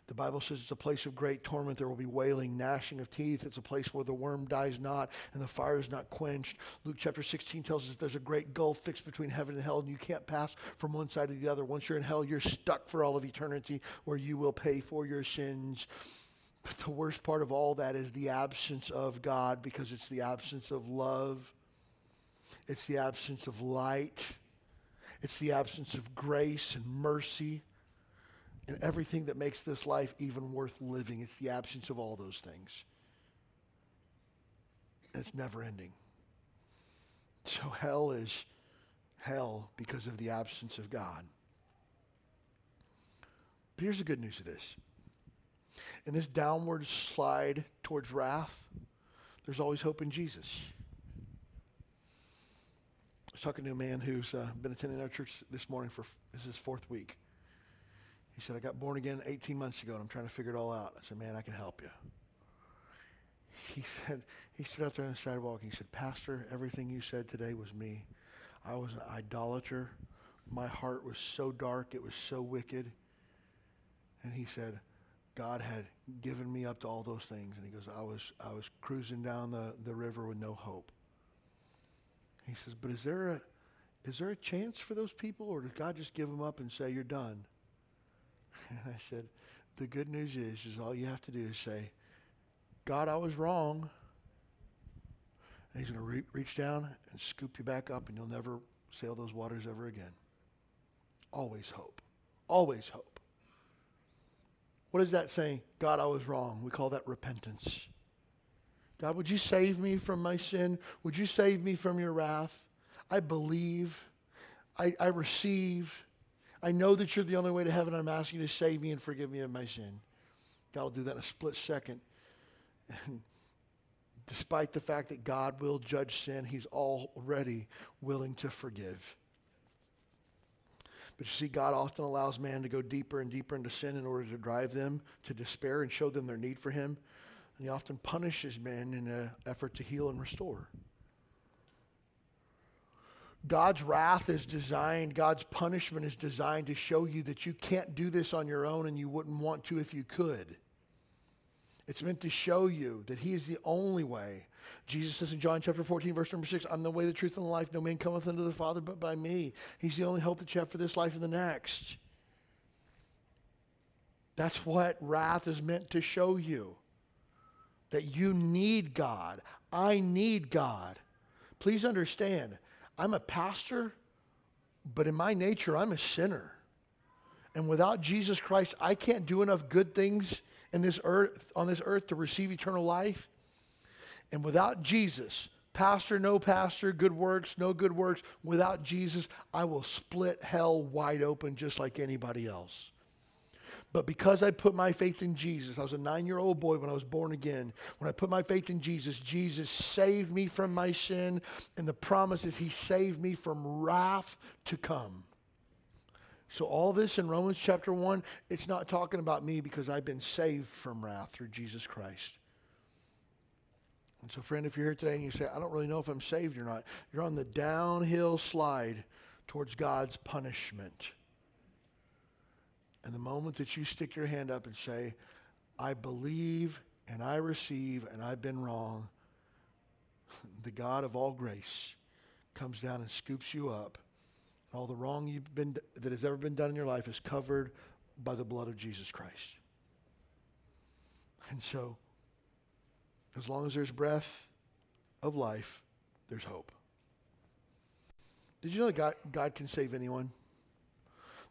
The Bible says it's a place of great torment. There will be wailing, gnashing of teeth. It's a place where the worm dies not and the fire is not quenched. Luke chapter 16 tells us there's a great gulf fixed between heaven and hell, and you can't pass from one side to the other. Once you're in hell, you're stuck for all of eternity where you will pay for your sins. But the worst part of all that is the absence of God because it's the absence of love, it's the absence of light, it's the absence of grace and mercy and everything that makes this life even worth living. It's the absence of all those things. And it's never ending. So hell is hell because of the absence of God. But here's the good news of this. In this downward slide towards wrath, there's always hope in Jesus. I was talking to a man who's uh, been attending our church this morning for this is his fourth week. He said, I got born again 18 months ago and I'm trying to figure it all out. I said, man, I can help you. He said, he stood out there on the sidewalk he said, Pastor, everything you said today was me. I was an idolater. My heart was so dark. It was so wicked. And he said, God had given me up to all those things. And he goes, I was, I was cruising down the, the river with no hope. He says, but is there, a, is there a chance for those people or does God just give them up and say, you're done? And I said, the good news is, is all you have to do is say, God, I was wrong. And he's going to re- reach down and scoop you back up and you'll never sail those waters ever again. Always hope. Always hope. What is that saying? God, I was wrong. We call that repentance. God, would you save me from my sin? Would you save me from your wrath? I believe. I, I receive. I know that you're the only way to heaven. I'm asking you to save me and forgive me of my sin. God will do that in a split second. And despite the fact that God will judge sin, he's already willing to forgive. But you see, God often allows man to go deeper and deeper into sin in order to drive them to despair and show them their need for him. And he often punishes men in an effort to heal and restore. God's wrath is designed, God's punishment is designed to show you that you can't do this on your own and you wouldn't want to if you could. It's meant to show you that He is the only way. Jesus says in John chapter 14, verse number 6, I'm the way, the truth, and the life. No man cometh unto the Father but by me. He's the only hope that you have for this life and the next. That's what wrath is meant to show you. That you need God. I need God. Please understand, I'm a pastor, but in my nature, I'm a sinner. And without Jesus Christ, I can't do enough good things in this earth, on this earth to receive eternal life. And without Jesus, pastor, no pastor, good works, no good works, without Jesus, I will split hell wide open just like anybody else. But because I put my faith in Jesus, I was a nine year old boy when I was born again. When I put my faith in Jesus, Jesus saved me from my sin. And the promise is he saved me from wrath to come. So, all this in Romans chapter 1, it's not talking about me because I've been saved from wrath through Jesus Christ. And so, friend, if you're here today and you say, I don't really know if I'm saved or not, you're on the downhill slide towards God's punishment. And the moment that you stick your hand up and say, I believe and I receive and I've been wrong, the God of all grace comes down and scoops you up And all the wrong you've been, that has ever been done in your life is covered by the blood of Jesus Christ. And so, as long as there's breath of life, there's hope. Did you know that God, God can save anyone?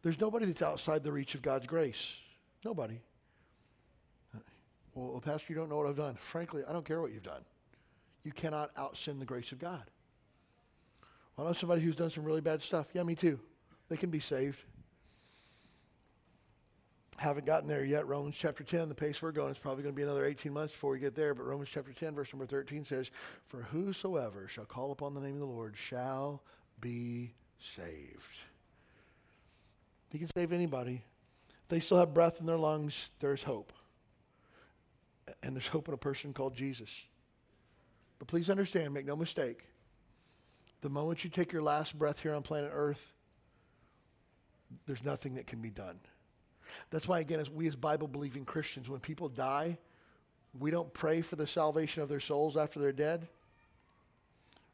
There's nobody that's outside the reach of God's grace. Nobody. Well, Pastor, you don't know what I've done. Frankly, I don't care what you've done. You cannot out sin the grace of God. I know somebody who's done some really bad stuff. Yeah, me too. They can be saved. Haven't gotten there yet. Romans chapter 10, the pace we're going, it's probably going to be another 18 months before we get there. But Romans chapter 10, verse number 13 says, For whosoever shall call upon the name of the Lord shall be saved. He can save anybody. If they still have breath in their lungs, there's hope. And there's hope in a person called Jesus. But please understand, make no mistake, the moment you take your last breath here on planet Earth, there's nothing that can be done. That's why, again, as we as Bible believing Christians, when people die, we don't pray for the salvation of their souls after they're dead.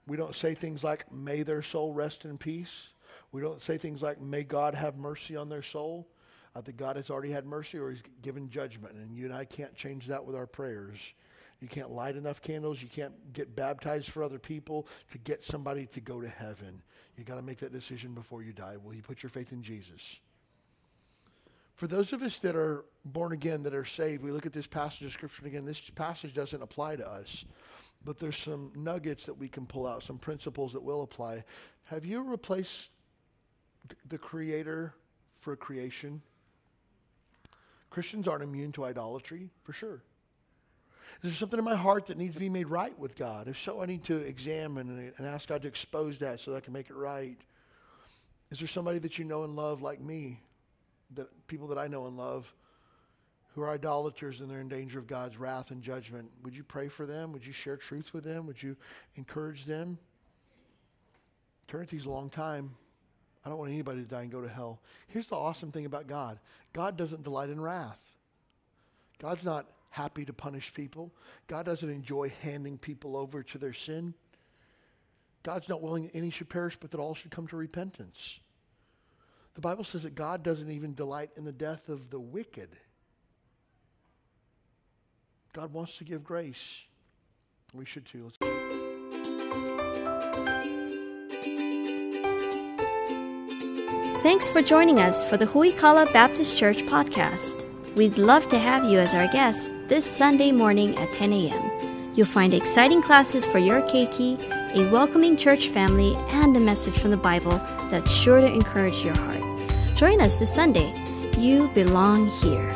We don't say things like, may their soul rest in peace. We don't say things like, may God have mercy on their soul. Uh, I think God has already had mercy or he's given judgment. And you and I can't change that with our prayers. You can't light enough candles. You can't get baptized for other people to get somebody to go to heaven. You got to make that decision before you die. Will you put your faith in Jesus? For those of us that are born again, that are saved, we look at this passage of Scripture again. This passage doesn't apply to us, but there's some nuggets that we can pull out, some principles that will apply. Have you replaced the Creator for creation? Christians aren't immune to idolatry, for sure. Is there something in my heart that needs to be made right with God? If so, I need to examine and ask God to expose that so that I can make it right. Is there somebody that you know and love like me that people that I know and love who are idolaters and they're in danger of God's wrath and judgment, would you pray for them? Would you share truth with them? Would you encourage them? Eternity's a long time. I don't want anybody to die and go to hell. Here's the awesome thing about God God doesn't delight in wrath. God's not happy to punish people. God doesn't enjoy handing people over to their sin. God's not willing that any should perish, but that all should come to repentance. The Bible says that God doesn't even delight in the death of the wicked. God wants to give grace. We should too. Let's Thanks for joining us for the Huikala Baptist Church podcast. We'd love to have you as our guest this Sunday morning at 10 a.m. You'll find exciting classes for your keiki, a welcoming church family, and a message from the Bible that's sure to encourage your heart. Join us this Sunday. You belong here.